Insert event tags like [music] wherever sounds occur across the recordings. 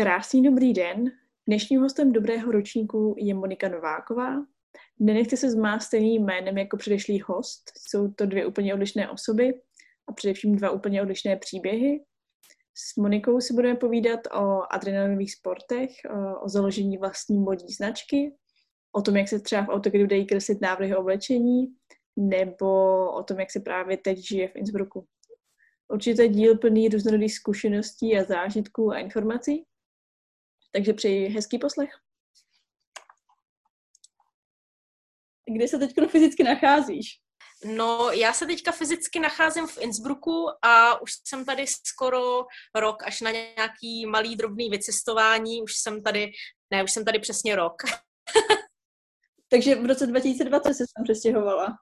Krásný dobrý den. Dnešním hostem dobrého ročníku je Monika Nováková. Nenechte se zmást stejným jménem jako předešlý host. Jsou to dvě úplně odlišné osoby a především dva úplně odlišné příběhy. S Monikou si budeme povídat o adrenalinových sportech, o založení vlastní modní značky, o tom, jak se třeba v autogridu dají kreslit návrhy oblečení, nebo o tom, jak se právě teď žije v Innsbrucku. Určitě díl plný různorodých zkušeností a zážitků a informací. Takže přeji hezký poslech. Kde se teď fyzicky nacházíš? No, já se teďka fyzicky nacházím v Innsbrucku a už jsem tady skoro rok, až na nějaký malý drobný vycestování. Už jsem tady, ne, už jsem tady přesně rok. [laughs] Takže v roce 2020 se jsem přestěhovala.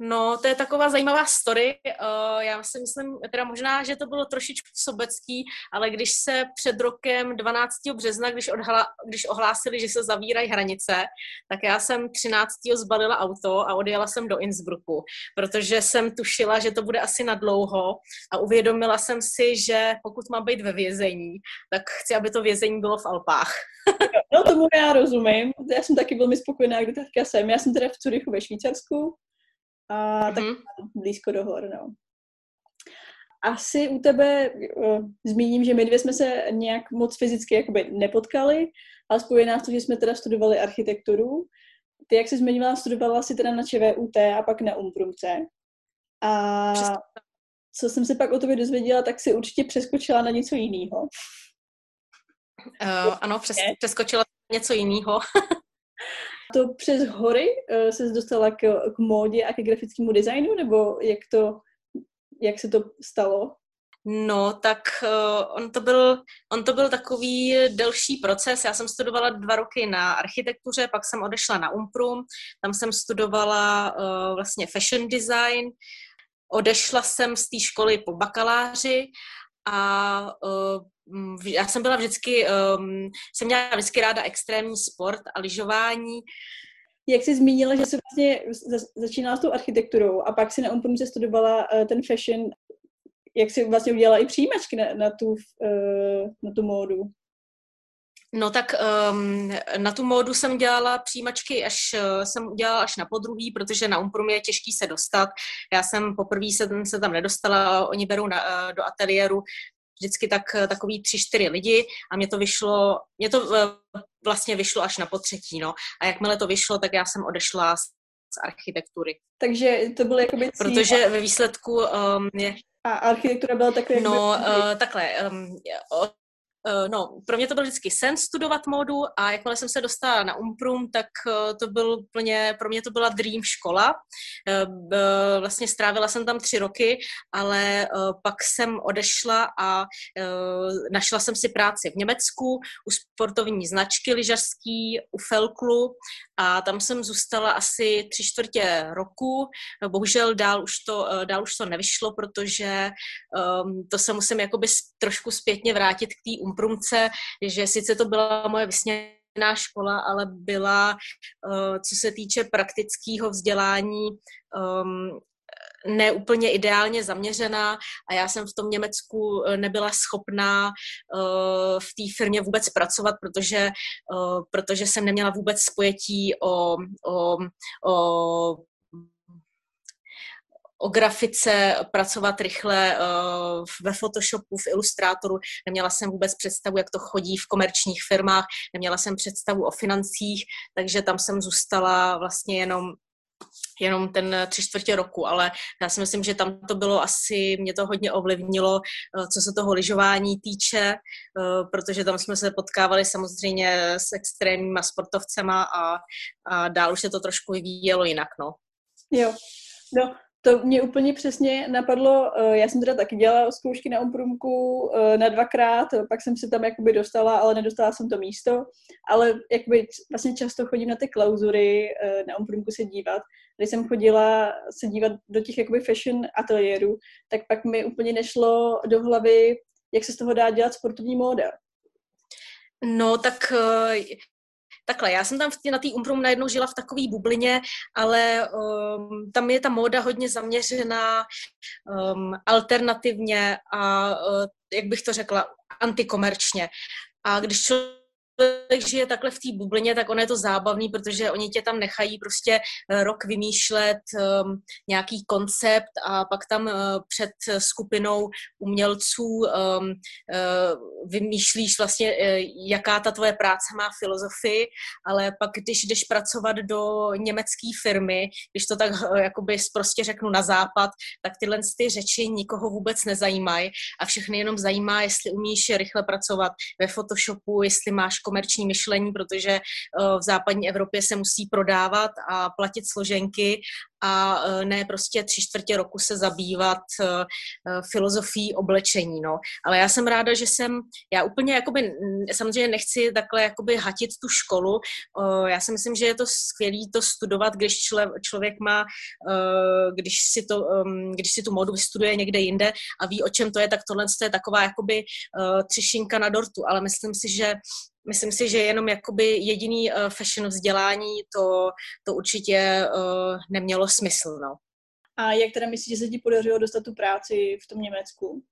No, to je taková zajímavá story. Uh, já si myslím, teda možná, že to bylo trošičku sobecký, ale když se před rokem 12. března, když, odhala, když ohlásili, že se zavírají hranice, tak já jsem 13. zbalila auto a odjela jsem do Innsbrucku, protože jsem tušila, že to bude asi na dlouho a uvědomila jsem si, že pokud mám být ve vězení, tak chci, aby to vězení bylo v Alpách. no tomu já rozumím. Já jsem taky velmi spokojená, kdy teďka jsem. Já jsem teda v Curychu ve Švýcarsku a mm-hmm. tak blízko do hor, no. Asi u tebe uh, zmíním, že my dvě jsme se nějak moc fyzicky jakoby nepotkali, ale spojí nás to, že jsme teda studovali architekturu. Ty, jak jsi zmiňovala, studovala si teda na ČVUT a pak na Umprumce. A co jsem se pak o tobě dozvěděla, tak si určitě přeskočila na něco jiného. Uh, ano, přes, přeskočila něco jiného. [laughs] to přes hory uh, se dostala k, k módě a ke grafickému designu, nebo jak to, jak se to stalo? No, tak uh, on, to byl, on to byl takový delší proces. Já jsem studovala dva roky na architektuře, pak jsem odešla na Umprum, tam jsem studovala uh, vlastně fashion design, odešla jsem z té školy po bakaláři a uh, já jsem byla vždycky, um, jsem měla vždycky ráda extrémní sport a lyžování. Jak jsi zmínila, že jsi vlastně začínala s tou architekturou a pak si na Umprumce studovala uh, ten fashion, jak jsi vlastně udělala i přijímačky na, na, tu, uh, na tu módu? No tak um, na tu módu jsem dělala přijímačky, až uh, jsem dělala až na podruhý, protože na Umprum je těžký se dostat. Já jsem poprvé se, se tam nedostala, oni berou na, uh, do ateliéru vždycky tak, takový tři, čtyři lidi a mě to vyšlo, mě to vlastně vyšlo až na potřetí, no. A jakmile to vyšlo, tak já jsem odešla z, z architektury. Takže to bylo jakoby cíl. Protože ve výsledku um, je... A architektura byla takhle... No, uh, takhle. Um, no, pro mě to byl vždycky sen studovat modu a jakmile jsem se dostala na Umprum, tak uh, to byl plně, pro mě to byla dream škola. Uh, vlastně strávila jsem tam tři roky, ale pak jsem odešla a našla jsem si práci v Německu u sportovní značky lyžařský, u Felklu a tam jsem zůstala asi tři čtvrtě roku. Bohužel dál už to, dál už to nevyšlo, protože um, to se musím jakoby trošku zpětně vrátit k té Umprumce, že sice to byla moje vysněná škola, ale byla, uh, co se týče praktického vzdělání, um, neúplně ideálně zaměřená a já jsem v tom Německu eh, nebyla schopná uh, v té firmě vůbec pracovat, protože, protože jsem neměla vůbec spojetí o, o, o o grafice, pracovat rychle uh, ve Photoshopu, v Illustratoru. Neměla jsem vůbec představu, jak to chodí v komerčních firmách, neměla jsem představu o financích, takže tam jsem zůstala vlastně jenom jenom ten tři čtvrtě roku, ale já si myslím, že tam to bylo asi, mě to hodně ovlivnilo, eh, co se toho lyžování týče, eh, protože tam jsme se potkávali samozřejmě s extrémníma sportovcema a, a dál už se to trošku vyvíjelo jinak, no. Jo, no, to mě úplně přesně napadlo, eh, já jsem teda taky dělala zkoušky na Umprumku eh, na dvakrát, pak jsem se tam jakoby dostala, ale nedostala jsem to místo, ale jakoby vlastně často chodím na ty klauzury eh, na Umprumku se dívat. Když jsem chodila se dívat do těch jakoby fashion ateliérů, tak pak mi úplně nešlo do hlavy, jak se z toho dá dělat sportovní móda. No, tak Takhle, já jsem tam na té Umprum najednou žila v takové bublině, ale um, tam je ta móda hodně zaměřená um, alternativně a, uh, jak bych to řekla, antikomerčně. A když člověk člověk žije takhle v té bublině, tak ono je to zábavný, protože oni tě tam nechají prostě eh, rok vymýšlet um, nějaký koncept a pak tam uh, před skupinou umělců um, uh, vymýšlíš vlastně, uh, jaká ta tvoje práce má filozofii, ale pak, když jdeš pracovat do německé firmy, když to tak uh, jakoby prostě řeknu na západ, tak tyhle ty řeči nikoho vůbec nezajímají a všechny jenom zajímá, jestli umíš rychle pracovat ve Photoshopu, jestli máš komerční myšlení, protože eh, v západní Evropě se musí prodávat a platit složenky a e, ne prostě tři čtvrtě roku se zabývat e, e, filozofií oblečení, no. Ale já jsem ráda, že jsem, já úplně jakoby, samozřejmě nechci takhle jakoby hatit tu školu, já si myslím, že je to skvělé to studovat, když člověk má, když si, to, když si tu modu vystuduje někde jinde a ví, o čem to je, tak tohle je taková jakoby třešinka na dortu, ale myslím si, že myslím si, že jenom jakoby jediný uh, fashion vzdělání to, to určitě uh, nemělo smysl, no. A jak teda myslíš, že se ti podařilo dostat tu práci v tom Německu?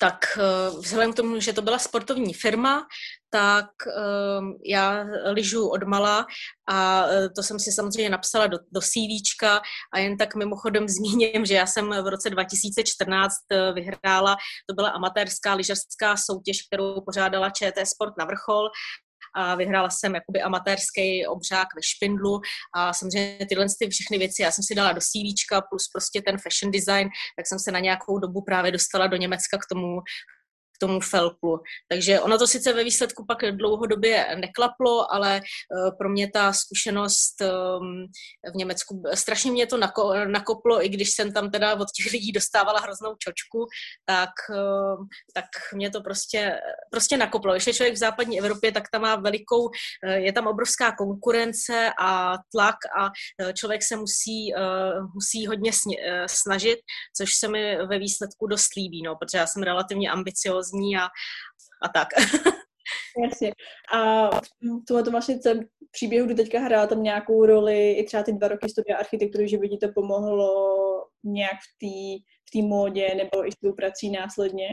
Tak uh, vzhledem k tomu, že to byla sportovní firma, tak uh, já lyžu od mala a uh, to jsem si samozřejmě napsala do, do CVčka a jen tak mimochodem [laughs] zmíním, že já jsem v roce 2014 vyhrála, to byla amatérská lyžařská soutěž, kterou pořádala ČT Sport na vrchol a vyhrála jsem jakoby amatérský obřák ve špindlu. A samozřejmě tyhle ty všechny věci já jsem si dala do CVčka plus prostě ten fashion design, tak jsem se na nějakou dobu právě dostala do Německa k tomu tomu felplu. Takže ono to sice ve výsledku pak dlouhodobě neklaplo, ale eh, pro mě ta zkušenost ehm, v Německu, strašně mě to nakoplo, i když jsem tam teda od těch lidí dostávala hroznou čočku, tak, ehm, tak mě to prostě, prostě nakoplo. Když je člověk v západní Evropě, tak tam má velikou, eh, je tam obrovská konkurence a tlak a eh, člověk se musí, musí hodně snažit, což se mi ve výsledku dost líbí, no, protože já jsem relativně ambiciozní seriózní a, a tak. [laughs] Jasně. A v tomhle vlastně příběhu do teďka hrál tam nějakou roli i třeba ty dva roky studia architektury, že by ti to pomohlo nějak v té v módě nebo i s tou prací následně?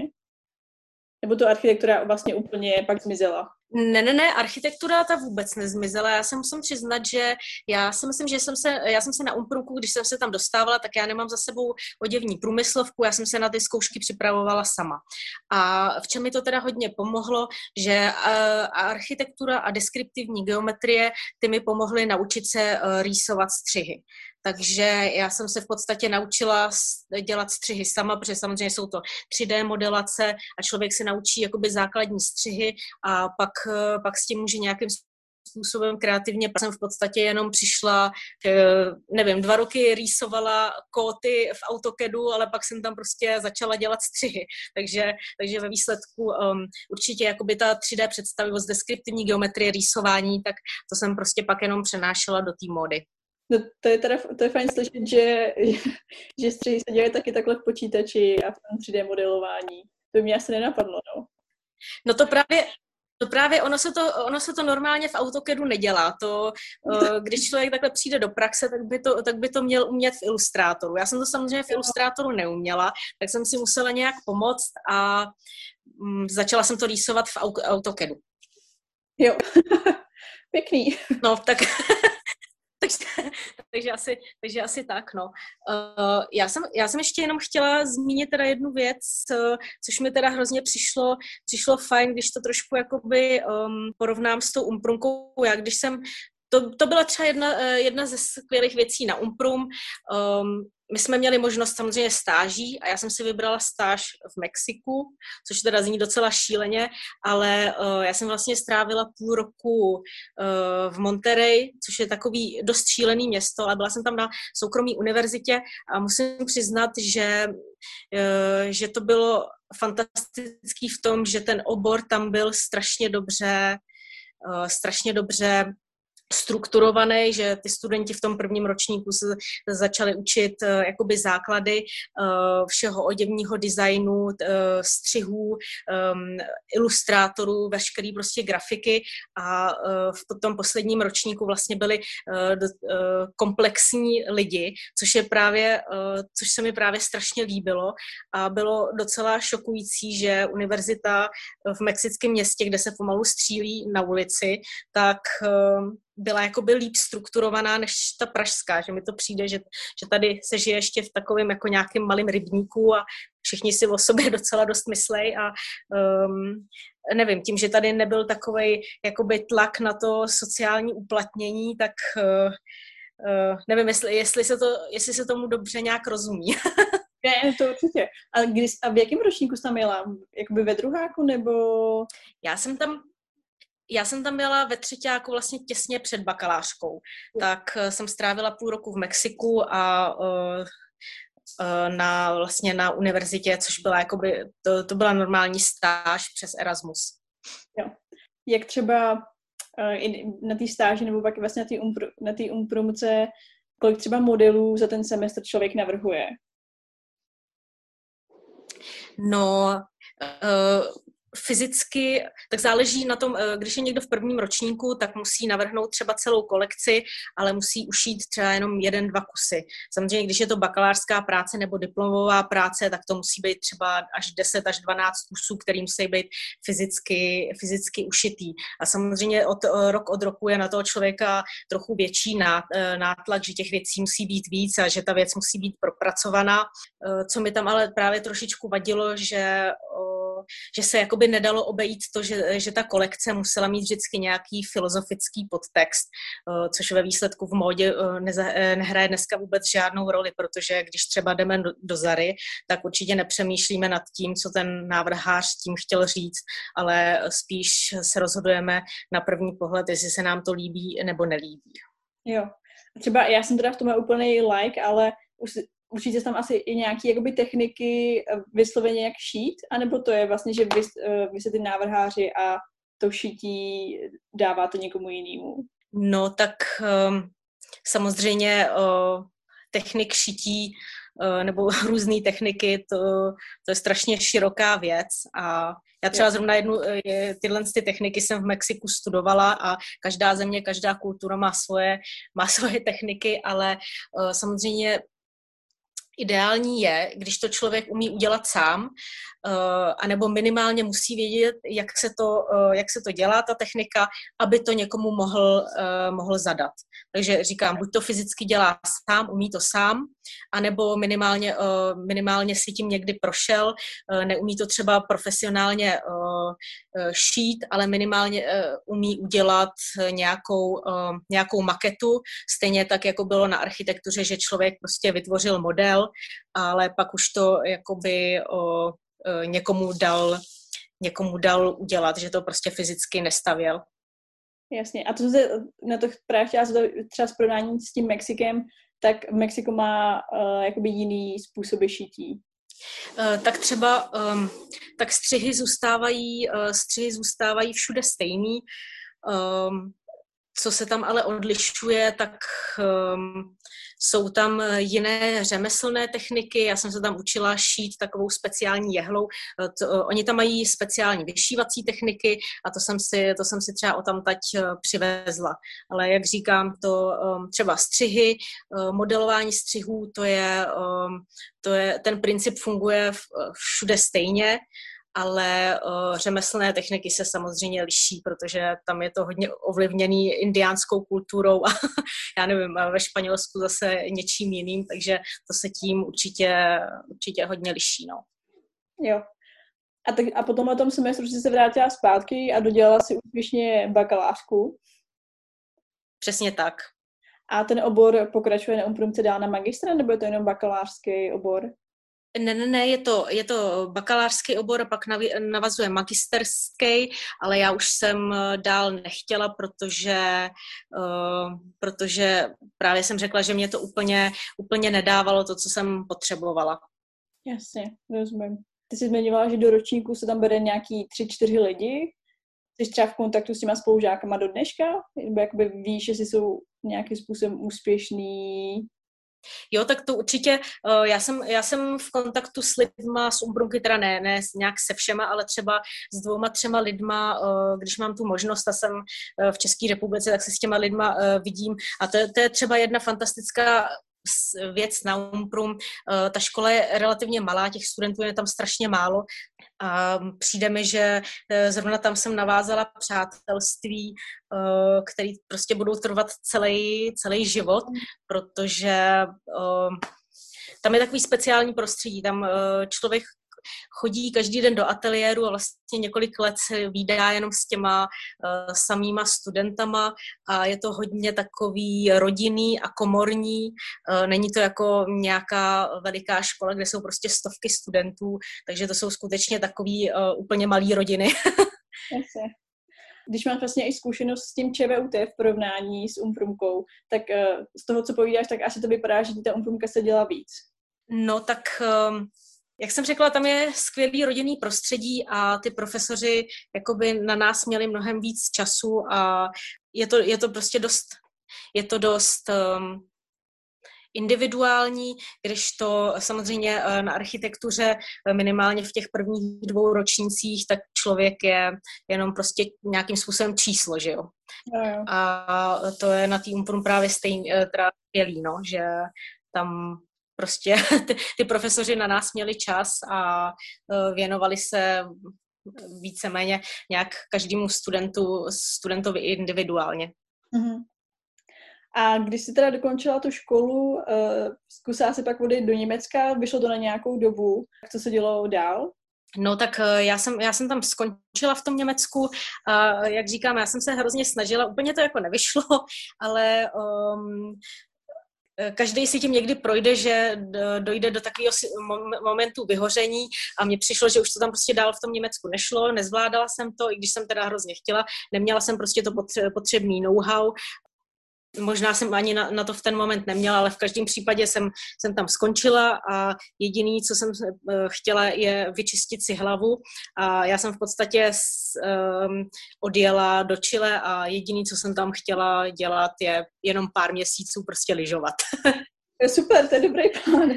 Nebo to architektura vlastně úplně pak zmizela? Ne, ne, ne, architektura ta vůbec nezmizela. Já se musím přiznat, že já si myslím, že jsem se, já jsem se na Umprumku, když jsem se tam dostávala, tak já nemám za sebou oděvní průmyslovku, já jsem se na ty zkoušky připravovala sama. A v čem mi to teda hodně pomohlo, že architektura a deskriptivní geometrie, ty mi pomohly naučit se e, rýsovat střihy. Takže já jsem se v podstatě naučila dělat střihy sama, protože samozřejmě jsou to 3D modelace a člověk se naučí jakoby základní střihy a pak, pak s tím může nějakým způsobem kreativně. Pak jsem v podstatě jenom přišla, eh, nevím, dva roky rýsovala kóty v AutoCADu, ale pak jsem tam prostě začala dělat střihy. Takže, takže ve výsledku um, určitě jakoby ta 3D představivost, deskriptivní geometrie, rýsování, tak to jsem prostě pak jenom přenášela do té módy. No to je teda to je fajn slyšet, že, [laughs] že střihy se dělají taky takhle v počítači a v tom 3D modelování. To mě asi nenapadlo, no. No to právě, to právě ono se to, ono se to normálně v AutoCADu nedělá. To, eh, [laughs] když člověk takhle přijde do praxe, tak by, to, tak by to měl umět v Ilustrátoru. Já jsem to samozřejmě v Ilustrátoru neuměla, tak jsem si musela nějak pomoct a mm, začala jsem to rýsovat v AutoCADu. Jo, [laughs] pěkný. No, tak takže, [laughs] takže, asi, takže asi tak, no. Uh, já, jsem, já jsem ještě jenom chtěla zmínit teda jednu věc, uh, což mi teda hrozně přišlo, přišlo fajn, když to trošku jakoby um, porovnám s tou umprunkou. Já když jsem to, to byla třeba jedna, eh, jedna ze skvělých věcí na Umprum. Um, my jsme měli možnost samozřejmě stáží a já jsem si vybrala stáž v Mexiku, což teda zní docela šíleně, ale uh, já jsem vlastně strávila půl roku uh, v Monterey, což je takový dost šílený město, ale byla jsem tam na soukromé univerzitě a musím přiznat, že, uh, že to bylo fantastický v tom, že ten obor tam byl strašně dobře, strašně dobře strukturovaný, že ty studenti v tom prvním ročníku se začali učit uh, jakoby základy uh, všeho oděvního designu, uh, střihů, um, ilustrátorů, veškerý prostě grafiky a v tom posledním ročníku vlastně byli komplexní lidi, což je právě, což se mi právě strašně líbilo a bylo docela šokující, že univerzita v mexickém městě, kde se pomalu střílí na ulici, tak byla jakoby líp strukturovaná než ta pražská, že mi to přijde, že, že tady se žije ještě v takovém jako nějakém malém rybníku a všichni si o sobě [laughs] docela dost myslej a um, nevím, tím, že tady nebyl takový jakoby tlak na to sociální uplatnění, tak uh, uh, nevím, jestli, jestli, se to, jestli se tomu dobře nějak rozumí. [laughs] Ne, to určitě. A, kdy, a v jakém ročníku jsi tam měla? Jakoby ve druháku nebo... Já jsem tam já jsem tam byla ve třetíku vlastně těsně před bakalářkou, tak eh, jsem strávila půl roku v Mexiku a uh, na, vlastně na univerzitě, což byla jakoby, to, to byla normální stáž přes Erasmus. Jo. Jak třeba na té stáži nebo pak vlastně na té umpr, na umprumce, kolik třeba modelů za ten semestr člověk navrhuje? No, uh, fyzicky, tak záleží na tom, eh, když je někdo v prvním ročníku, tak musí navrhnout třeba celou kolekci, ale musí ušít třeba jenom jeden, dva kusy. Samozřejmě, když je to bakalářská práce nebo diplomová práce, tak to musí být třeba až 10 až 12 kusů, který musí být fyzicky, fyzicky ušitý. A samozřejmě od, eh, rok od roku je na toho člověka trochu větší eh, nátlak, že těch věcí musí být víc a že ta věc musí být propracovaná. Co mi tam ale právě trošičku vadilo, že že se jakoby nedalo obejít to, že, že ta kolekce musela mít vždycky nějaký filozofický podtext, eh, což ve výsledku v módě eh, eh, nehraje dneska vůbec žádnou roli, protože když třeba jdeme do, do Zary, tak určitě nepřemýšlíme nad tím, co ten návrhář tím chtěl říct, ale spíš se rozhodujeme na první pohled, jestli se nám to líbí nebo nelíbí. Jo. Třeba já jsem teda v tom úplný like, ale už určitě tam asi i nějaké jakoby, techniky eh, vysloveně jak šít, anebo to je vlastně, že vy, eh, vy jste ty návrháři a to šití dává to někomu jinému? No tak um, samozřejmě uh, technik šití uh, nebo [laughs] různé techniky, to, to je strašně široká věc a já třeba zrovna jednu, tyhle ty techniky jsem v Mexiku studovala a každá země, každá kultura má svoje, má [laughs] svoje techniky, ale uh, samozřejmě ideální je, když to člověk umí udělat sám, uh, anebo minimálně musí vědět, jak se, to, uh, jak se to dělá, ta technika, aby to někomu mohl, uh, mohl zadat. Takže říkám, buď to fyzicky dělá sám, umí to sám, anebo minimálně, minimálně si tím někdy prošel, neumí to třeba profesionálně šít, ale minimálně umí udělat nějakou, nějakou maketu, stejně tak, jako bylo na architektuře, že člověk prostě vytvořil model, ale pak už to jakoby o, někomu dal někomu dal udělat, že to prostě fyzicky nestavěl. Jasně. A to se na to právě chtěla třeba s porovnáním s tím Mexikem, tak Mexiko má uh, jakoby jiný způsoby šití. Uh, tak třeba um, tak střihy zůstávají, uh, střihy zůstávají všude stejný. Um, co se tam ale odlišuje, tak um, jsou tam jiné řemeslné techniky. Já jsem se tam učila šít takovou speciální jehlou. To, oni tam mají speciální vyšívací techniky a to jsem si, to jsem si třeba o tam tať uh, přivezla. Ale jak říkám, to um, třeba střihy, uh, modelování střihů, to je, um, to je, ten princip funguje všude stejně ale uh, řemeslné techniky se samozřejmě liší, protože tam je to hodně ovlivněný indiánskou kulturou a [laughs] já nevím, ve Španělsku zase něčím jiným, takže to se tím určitě, určitě hodně liší. No. Jo. A, tak, a potom o tom semestru si se vrátila zpátky a dodělala si úspěšně bakalářku. Přesně tak. A ten obor pokračuje na dál na magistra, nebo je to jenom bakalářský obor? Ne, ne, ne, je to, je to bakalářský obor a pak navazuje magisterský, ale já už jsem eh, dál nechtěla, protože, uh, protože právě jsem řekla, že mě to úplně, úplně nedávalo to, co jsem potřebovala. Jasně, rozumím. Ty jsi zmiňovala, že do ročníku se tam bere nějaký tři, čtyři lidi. jsi třeba v kontaktu s těma spolužákama do dneška? Nebo jakoby víš, jestli jsou nějakým způsobem úspěšný? Jo, tak to určitě, eh, já jsem, já jsem v kontaktu s lidma z Umbrunky, teda ne, ne nějak se všema, ale třeba s dvouma, třema lidma, eh, když mám tu možnost a jsem eh, v České republice, tak se s těma lidma vidím. A to, to je třeba jedna fantastická věc na Umprum. Ta škola je relativně malá, těch studentů je tam strašně málo a přijde mi, že e, zrovna tam jsem navázala přátelství, e, který prostě budou trvat celý, celý život, protože tam je takový speciální prostředí, tam člověk chodí každý den do ateliéru a vlastně několik let se výdá jenom s těma uh, samýma studentama a je to hodně takový rodinný a komorní. Uh, není to jako nějaká veliká škola, kde jsou prostě stovky studentů, takže to jsou skutečně takový uh, úplně malý rodiny. [laughs] Když máš vlastně i zkušenost s tím ČVUT v porovnání s umprumkou, tak z toho, co povídáš, tak asi to vypadá, že ta umprumka se dělá víc. No tak um, jak jsem řekla, tam je skvělý rodinný prostředí a ty profesoři jakoby na nás měli mnohem víc času a je to, je to prostě dost, je to dost um, individuální, když to samozřejmě eh, na architektuře eh, minimálně v těch prvních dvou ročnících, tak člověk je jenom prostě nějakým způsobem číslo, že jo. No, jo. A to je na tým právě stejně eh, teda no, že tam prostě [laughs] ty, ty profesoři na nás měli čas a uh, věnovali se víceméně nějak každému studentu, studentovi individuálně. Mm-hmm. A když jsi teda dokončila tu školu, uh, zkusila si pak odejít do Německa, vyšlo to na nějakou dobu, co se dělo dál? No tak uh, já jsem, já jsem tam skončila v tom Německu a jak říkám, já jsem se hrozně snažila, úplně to jako nevyšlo, [laughs] ale um, každý si tím někdy projde, že dojde do takového momentu vyhoření a mně přišlo, že už to tam prostě dál v tom Německu nešlo, nezvládala jsem to, i když jsem teda hrozně chtěla, neměla jsem prostě to potřebný know-how možná jsem ani na, na to v ten moment neměla, ale v každém případě jsem, jsem tam skončila a jediný, co jsem uh, chtěla, je vyčistit si hlavu a já jsem v podstatě s, um, odjela do Chile a jediný, co jsem tam chtěla dělat, je jenom pár měsíců prostě lyžovat. [laughs] To je super, to je dobrý plán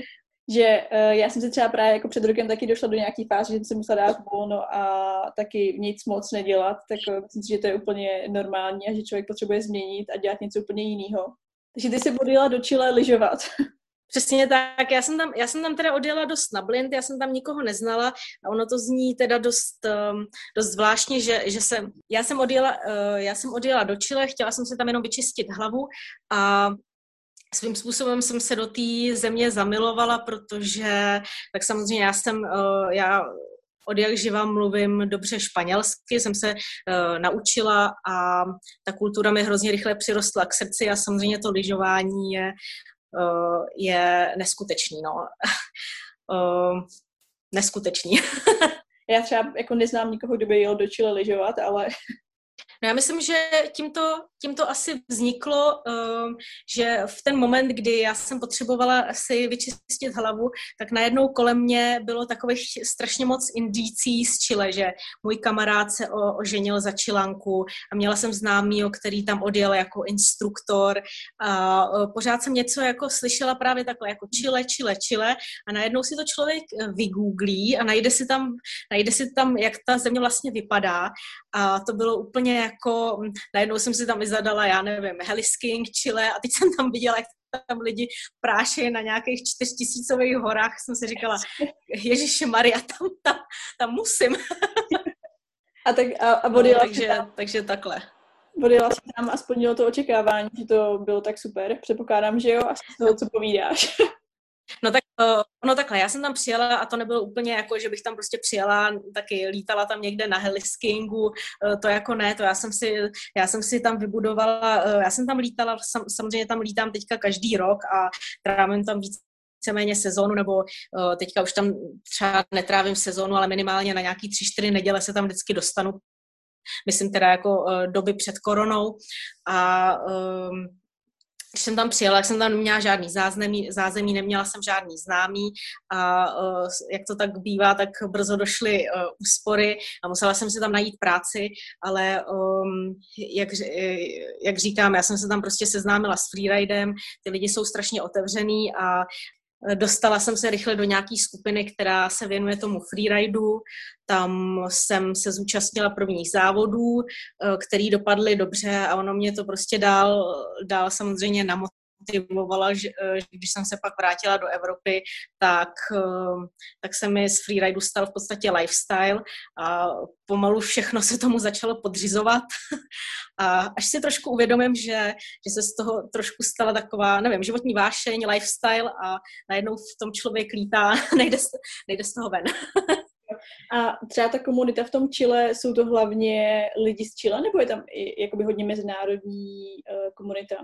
že uh, já jsem se třeba právě jako před rokem taky došla do nějaký fáze, že jsem musela dát volno a taky nic moc nedělat, tak uh, myslím si, že to je úplně normální a že člověk potřebuje změnit a dělat něco úplně jiného. Takže ty jsi odjela do Chile lyžovat. [laughs] Přesně tak, já jsem tam, já jsem tam teda odjela dost na blind, já jsem tam nikoho neznala a ono to zní teda dost, um, dost zvláštně, že, že jsem, já jsem odjela, uh, já jsem odjela do Chile, chtěla jsem si tam jenom vyčistit hlavu a svým způsobem jsem se do té země zamilovala, protože tak samozřejmě já jsem, eh, já od jak živa mluvím dobře španělsky, jsem se uh, naučila a ta kultura mi hrozně rychle přirostla k srdci a samozřejmě to lyžování je, uh, je neskutečný, no. uh, [laughs] neskutečný. [laughs] Já třeba jako neznám nikoho, kdo by jel do Chile lyžovat, ale No já myslím, že tímto, tímto asi vzniklo, uh, že v ten moment, kdy já jsem potřebovala si vyčistit hlavu, tak najednou kolem mě bylo takových strašně moc indicí z Chile, že můj kamarád se oženil za Čilanku a měla jsem známýho, který tam odjel jako instruktor. A uh, pořád jsem něco jako slyšela právě takhle jako Chile, Chile, Chile. A najednou si to člověk e, vygooglí a najde si tam, najde si tam, jak ta země vlastně vypadá. A to bylo úplně jako, najednou jsem si tam zadala, já nevím, helisking, Chile a teď jsem tam viděla, jak tam lidi prášejí na nějakých čtyřtisícových horách, jsem si říkala, Ježíši Maria, tam, tam, tam musím. [laughs] A, tak, a, a no, takže, tam, takže takhle. Odjela si tam a splnilo to očekávání, že to bylo tak super. Předpokládám, že jo, a z toho, co povídáš. No tak uh, no takhle, já jsem tam přijela a to nebylo úplně jako, že bych tam prostě přijela, taky lítala tam někde na heliskingu, uh, to jako ne, to já jsem si, já jsem si tam vybudovala, uh, já jsem tam lítala, sam, samozřejmě tam lítám teďka každý rok a trávím tam víc víceméně sezónu, nebo uh, teďka už tam třeba netrávím sezónu, ale minimálně na nějaký tři, čtyři neděle se tam vždycky dostanu. Myslím teda jako uh, doby před koronou. A um, když jsem tam přijela, tak jsem tam neměla žádný zázemí, zázemí neměla jsem žádný známý a uh, jak to tak bývá, tak brzo došly uh, úspory a musela jsem si tam najít práci, ale um, jak, jak říkám, já jsem se tam prostě seznámila s freeridem, ty lidi jsou strašně otevřený a Dostala jsem se rychle do nějaké skupiny, která se věnuje tomu freeridu. Tam jsem se zúčastnila prvních závodů, eh, který dopadly dobře a ono mě to prostě dál, dál samozřejmě namotivovala, že, eh, že když jsem se pak vrátila do Evropy, tak, eh, tak se mi z freeridu stal v podstatě lifestyle a pomalu všechno se tomu začalo podřizovat. [laughs] A až si trošku uvědomím, že, že se z toho trošku stala taková, nevím, životní vášeň, lifestyle a najednou v tom člověk lítá, [laughs] nejde, nejde z toho ven. [laughs] A třeba ta komunita v tom Chile, jsou to hlavně lidi z Chile, nebo je tam i jakoby hodně mezinárodní uh, komunita?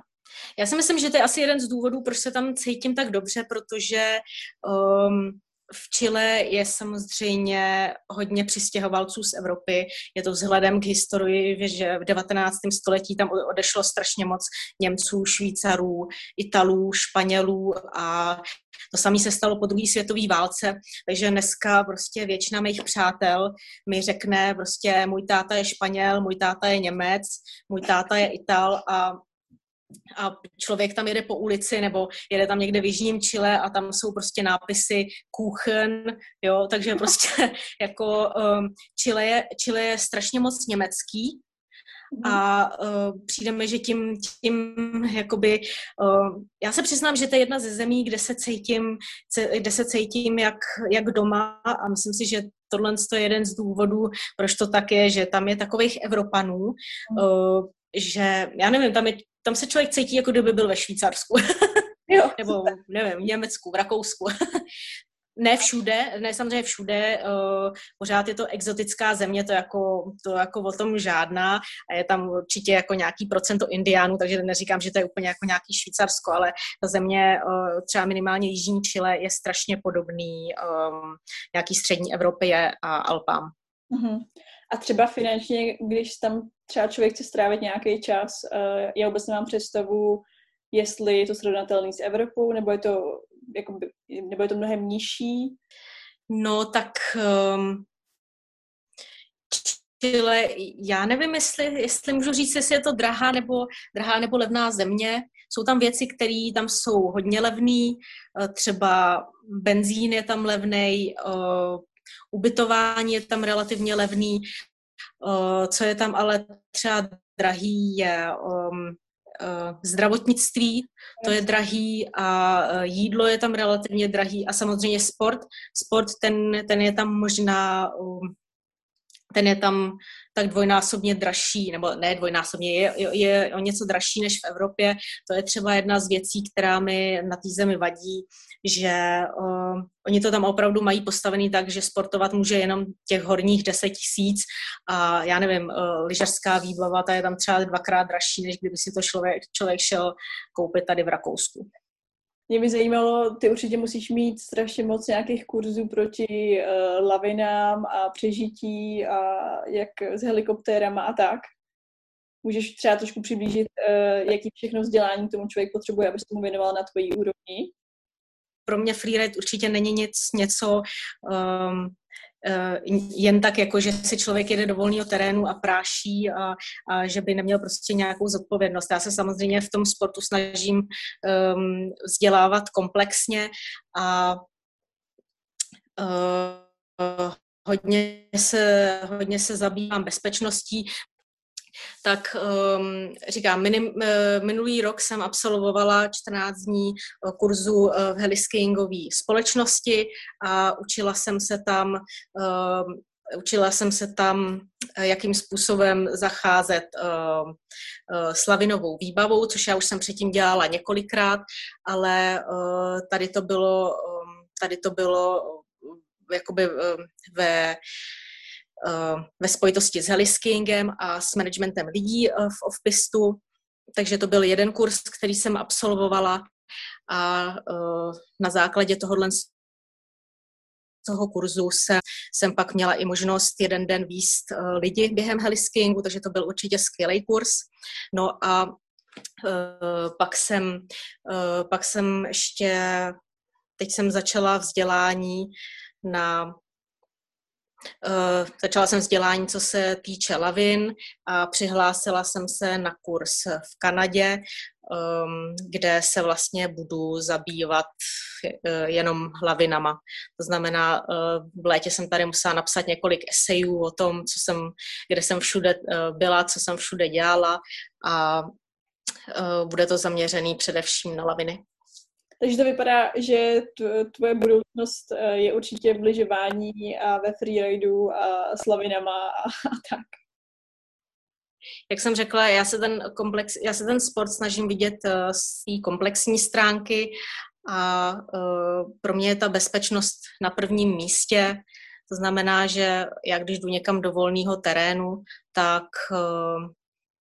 Já si myslím, že to je asi jeden z důvodů, proč se tam cítím tak dobře, protože um, v Chile je samozřejmě hodně přistěhovalců z Evropy. Je to vzhledem k historii, že v 19. století tam odešlo strašně moc Němců, Švýcarů, Italů, Španělů a to samé se stalo po druhé světové válce, takže dneska prostě většina mých přátel mi řekne prostě můj táta je Španěl, můj táta je Němec, můj táta je Ital a a člověk tam jede po ulici nebo jede tam někde v jižním Chile a tam jsou prostě nápisy Kuchen, jo, takže [laughs] prostě jako um, Chile, je, Chile je strašně moc německý a uh, přijde mi, že tím, tím jakoby, uh, já se přiznám, že to je jedna ze zemí, kde se cítím, kde se cítím jak, jak doma a myslím si, že tohle je jeden z důvodů, proč to tak je, že tam je takových Evropanů, uh, že já nevím, tam, je, tam se člověk cítí, jako kdyby byl ve Švýcarsku. [laughs] Jo. Nebo, nevím, v Německu, v Rakousku. [laughs] ne všude, ne samozřejmě všude, uh, pořád je to exotická země, to jako, to jako o tom žádná a je tam určitě jako nějaký procento indiánů, takže neříkám, že to je úplně jako nějaký Švýcarsko, ale ta země, uh, třeba minimálně Jižní Chile, je strašně podobný um, nějaký střední Evropě a Alpám. Uh-huh. A třeba finančně, když tam třeba člověk chce strávit nějaký čas, uh, já vůbec nemám představu, jestli je to srovnatelný s Evropou, nebo je to, jakoby, nebo je to mnohem nižší. No tak um, Chile, já nevím, jestli, jestli můžu říct, jestli je to drahá nebo, drahá nebo levná země. Jsou tam věci, které tam jsou hodně levné, eh, třeba benzín je tam levný, uh, ubytování je tam relativně levný, co je tam ale třeba drahý je um, uh, zdravotnictví, to je drahý a uh, jídlo je tam relativně drahý a samozřejmě sport. Sport, ten, ten je tam možná um, ten je tam tak dvojnásobně dražší, nebo ne dvojnásobně, je, je o něco dražší než v Evropě. To je třeba jedna z věcí, která mi na té zemi vadí, že uh, oni to tam opravdu mají postavený tak, že sportovat může jenom těch horních 10 tisíc a já nevím, uh, lyžařská výbava, ta je tam třeba dvakrát dražší, než kdyby si to člověk, člověk šel koupit tady v Rakousku. Mě by zajímalo, ty určitě musíš mít strašně moc nějakých kurzů proti uh, lavinám a přežití a jak s helikoptérama a tak. Můžeš třeba trošku přiblížit, uh, jaký všechno vzdělání tomu člověk potřebuje, aby se tomu věnoval na tvojí úrovni? Pro mě freeride určitě není nic, něco, um, jen tak, jako že si člověk jede do volného terénu a práší a, a že by neměl prostě nějakou zodpovědnost. Já se samozřejmě v tom sportu snažím um, vzdělávat komplexně a uh, hodně se, hodně se zabývám bezpečností, tak um, říkám, minim, uh, minulý rok jsem absolvovala 14 dní uh, kurzu uh, v heliskiingové společnosti a učila jsem se tam uh, Učila jsem se tam, jakým způsobem zacházet uh, uh, slavinovou výbavou, což já už jsem předtím dělala několikrát, ale uh, tady to bylo, um, tady to bylo jakoby ve Eh, ve spojitosti s heliskingem a s managementem lidí eh, v Offpistu. Takže to byl jeden kurz, který jsem absolvovala a eh, na základě tohohle toho kurzu se, jsem pak měla i možnost jeden den výst lidi během heliskingu, takže to byl určitě skvělý kurz. No a pak jsem, pak jsem ještě, teď jsem začala vzdělání na začala jsem vzdělání, co se týče lavin a přihlásila jsem se na kurz v Kanadě, um, kde se vlastně budu zabývat uh, jenom lavinama. To znamená, uh, v létě jsem tady musela napsat několik esejů o tom, co jsem, kde jsem všude byla, co jsem všude dělala a bude to zaměřený především na laviny. Takže to vypadá, že tvoje budoucnost eh, je určitě v lyžování a ve freeridu a s lavinama a, a tak. Jak jsem řekla, já se ten, komplex, já se ten sport snažím vidět eh, z té komplexní stránky a pro mě je ta bezpečnost na prvním místě. To znamená, že já když jdu někam do volného terénu, tak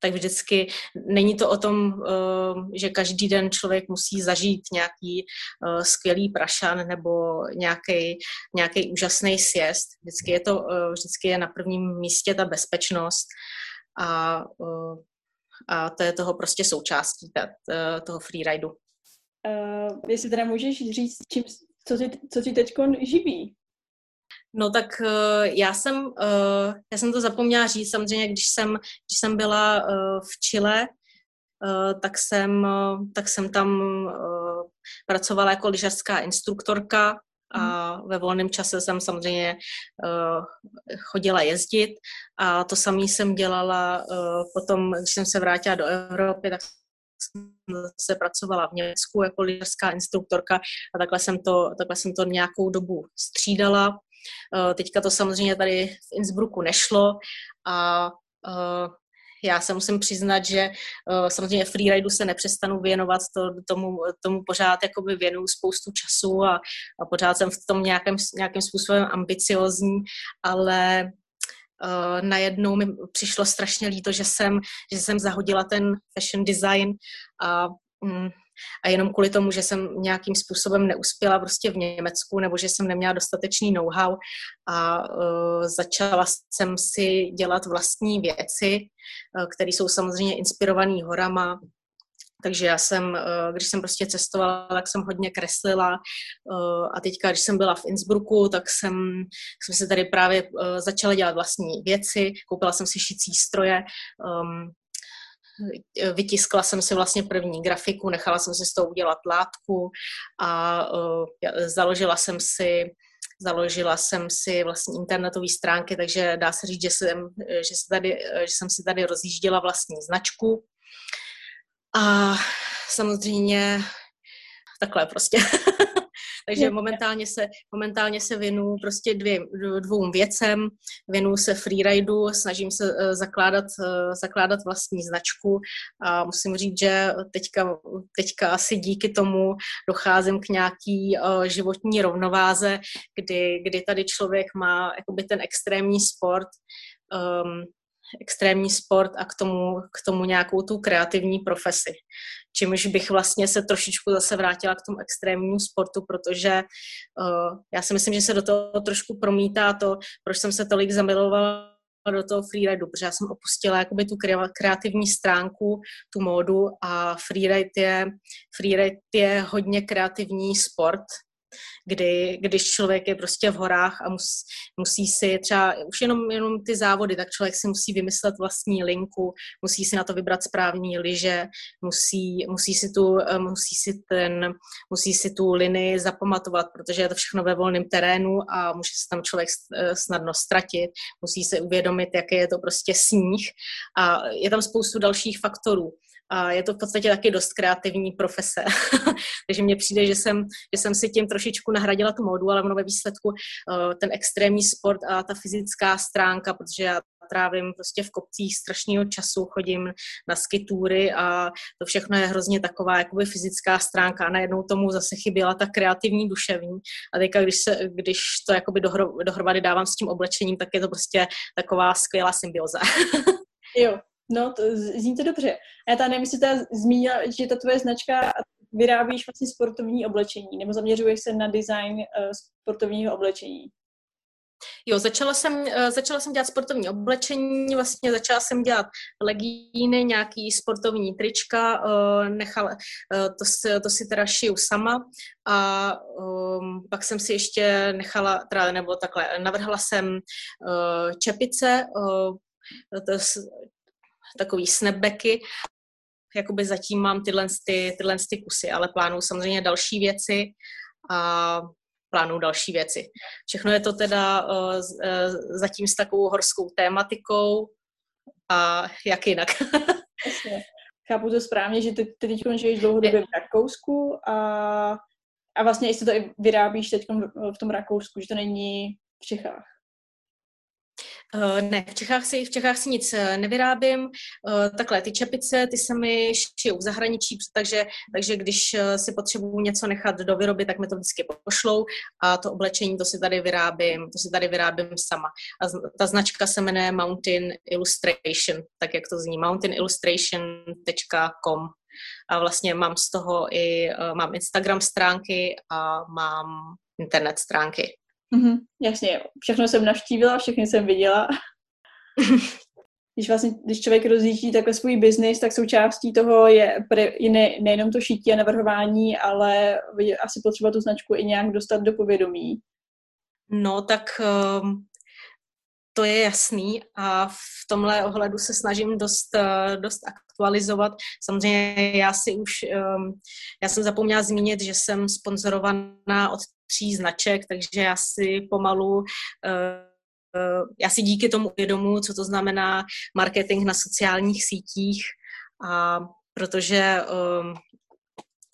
tak vždycky není to o tom, eh, že každý den člověk musí zažít nějaký eh, skvělý prašan nebo nějaký, nějaký úžasný sjezd. Vždycky je, to, eh, vždycky je na prvním místě ta bezpečnost a, a to je toho prostě součástí toho freeridu. Uh, jestli teda můžeš říct, čím, co ti, co ti teď živí? No tak uh, já jsem, uh, já jsem to zapomněla říct, samozřejmě, když jsem, když jsem byla uh, v Chile, tak, jsem, tak jsem tam pracovala jako lyžařská instruktorka a mhm. ve volném čase jsem samozřejmě chodila jezdit a to samé jsem dělala potom, když jsem se vrátila do Evropy, tak jsem se pracovala v Německu jako lyžařská instruktorka a takhle jsem to, takhle jsem to nějakou dobu střídala. Eh, teďka to samozřejmě tady v Innsbrucku nešlo a eh, já se musím přiznat, že uh, samozřejmě freeridu se nepřestanu věnovat, to, tomu, tomu pořád jakoby věnuju spoustu času a, a pořád jsem v tom nějakém, nějakým způsobem ambiciozní, ale uh, najednou mi přišlo strašně líto, že jsem, že jsem zahodila ten fashion design a um, a jenom kvůli tomu, že jsem nějakým způsobem neuspěla prostě v Německu nebo že jsem neměla dostatečný know-how a uh, začala jsem si dělat vlastní věci, uh, které jsou samozřejmě inspirované horama, takže já jsem, když jsem prostě cestovala, tak jsem hodně kreslila. A teďka, když jsem byla v Innsbrucku, tak jsem, jsem se tady právě začala dělat vlastní věci, koupila jsem si šicí stroje, um, vytiskla jsem si vlastně první grafiku, nechala jsem si z toho udělat látku a uh, založila jsem si založila jsem si vlastně internetové stránky, takže dá se říct, že jsem, že, se tady, že jsem si tady rozjížděla vlastní značku. A samozřejmě takhle prostě. [laughs] Takže momentálně se, momentálně se věnu prostě dvě, dvou věcem. Věnu se freeridu, snažím se uh, zakládat, uh, zakládat vlastní značku a musím říct, že teďka, teďka asi díky tomu docházím k nějaký uh, životní rovnováze, kdy, kdy tady člověk má jakoby ten extrémní sport, um, extrémní sport a k tomu, k tomu nějakou tu kreativní profesi. Čímž bych vlastně se trošičku zase vrátila k tomu extrémnímu sportu, protože uh, já si myslím, že se do toho trošku promítá to, proč jsem se tolik zamilovala do toho freeridu, protože já jsem opustila jakoby tu kreativní stránku, tu módu a freeride je, freeride je hodně kreativní sport, kdy, když člověk je prostě v horách a mus, musí si třeba už jenom, jenom ty závody, tak člověk si musí vymyslet vlastní linku, musí si na to vybrat správní lyže, musí, musí, si tu, eh, musí, si ten, musí si tu linii zapamatovat, protože je to všechno ve volném terénu a může se tam člověk eh, snadno ztratit, musí se uvědomit, jaké je to prostě sníh a je tam spoustu dalších faktorů a je to v podstatě taky dost kreativní profese. [laughs] Takže mně přijde, že jsem, že jsem si tím trošičku nahradila tu módu, ale ono ve výsledku uh, ten extrémní sport a ta fyzická stránka, protože já trávím prostě v kopcích strašného času, chodím na skitůry a to všechno je hrozně taková jakoby fyzická stránka a najednou tomu zase chyběla ta kreativní duševní a teďka, když, se, když to jakoby dohro, dohromady dávám s tím oblečením, tak je to prostě taková skvělá symbioza. [laughs] jo, No, to, zní to dobře. A já tam nevím, jestli zmínila, že ta tvoje značka vyrábíš vlastně sportovní oblečení, nebo zaměřuješ se na design uh, sportovního oblečení? Jo, začala jsem, eh, začala jsem dělat sportovní oblečení, vlastně začala jsem dělat legíny, nějaký sportovní trička, eh, nechala, eh, to, si, to si teda šiju sama a um, pak jsem si ještě nechala, teda, nebo takhle, navrhla jsem čepice, takový snapbacky, jakoby zatím mám tyhle, ty, tyhle ty kusy, ale plánuju samozřejmě další věci a plánuju další věci. Všechno je to teda uh, uh, zatím s takovou horskou tématikou a jak jinak. Chápu to správně, že ty, ty teď žiješ dlouhodobě v Rakousku a, a vlastně jestli to i vyrábíš teď v tom Rakousku, že to není v Čechách. Uh, ne, v Čechách, si, v Čechách si nic eh, nevyrábím. Uh, takhle, ty čepice, ty se mi šijou v zahraničí, takže, takže když si potřebuju něco nechat do výroby, tak mi to vždycky pošlou a to oblečení, to si tady vyrábím, to si tady vyrábím sama. A ta značka se jmenuje Mountain Illustration, tak jak to zní, mountainillustration.com a vlastně mám z toho i, mám Instagram stránky a mám internet stránky. Mm-hmm, jasně, všechno jsem navštívila, všechno jsem viděla. [laughs] když vlastně, když člověk rozjíždí takhle svůj biznis, tak součástí toho je, je ne, nejenom to šití a navrhování, ale asi potřeba tu značku i nějak dostat do povědomí. No, tak um, to je jasný a v tomhle ohledu se snažím dost, uh, dost aktualizovat. Samozřejmě já si už, um, já jsem zapomněla zmínit, že jsem sponzorovaná od tří značek, takže já si pomalu uh, já si díky tomu uvědomuji, co to znamená marketing na sociálních sítích a protože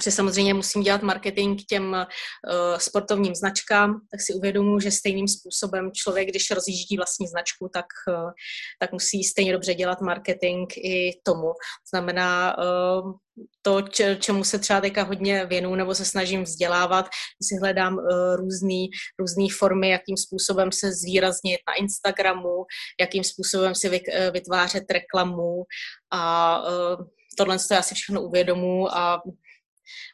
protože samozřejmě musím dělat marketing těm uh, sportovním značkám, tak si uvědomuji, že stejným způsobem člověk, když rozjíždí vlastní značku, tak, uh, tak musí stejně dobře dělat marketing i tomu. Znamená uh, to, čemu se třeba teďka hodně věnu nebo se snažím vzdělávat, si hledám uh, různý formy, jakým způsobem se zvýraznit na Instagramu, jakým způsobem si vy, vytvářet reklamu a uh, tohle to já si všechno uvědomu a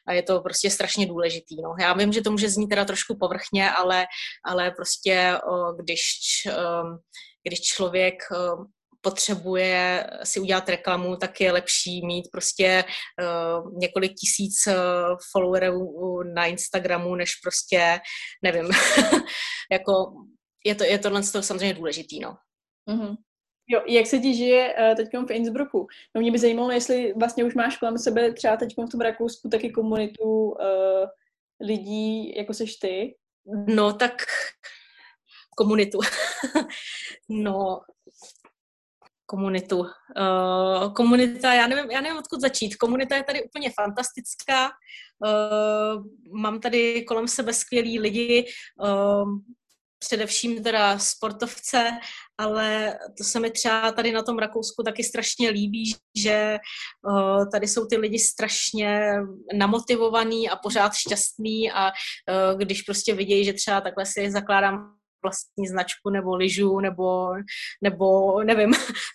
a je to prostě strašně důležitý. No. Já vím, že to může znít teda trošku povrchně, ale, ale prostě když, když člověk potřebuje si udělat reklamu, tak je lepší mít prostě uh, několik tisíc uh, followerů na Instagramu, než prostě, nevím, [laughs] jako je to, je tohle samozřejmě důležitý, no. Mm-hmm. Jo, jak se ti žije uh, teď v Innsbrucku? No mě by zajímalo, jestli vlastně už máš kolem sebe třeba teď v tom Rakousku taky komunitu uh, lidí, jako seš ty? No tak komunitu. [laughs] no, komunitu. Uh, komunita, já nevím, já nevím, odkud začít. Komunita je tady úplně fantastická. Uh, mám tady kolem sebe skvělí lidi. Uh, především teda sportovce, ale to se mi třeba tady na tom Rakousku taky strašně líbí, že uh, tady jsou ty lidi strašně namotivovaní a pořád šťastní a uh, když prostě vidějí, že třeba takhle si zakládám vlastní značku nebo lyžu nebo, nebo nevím,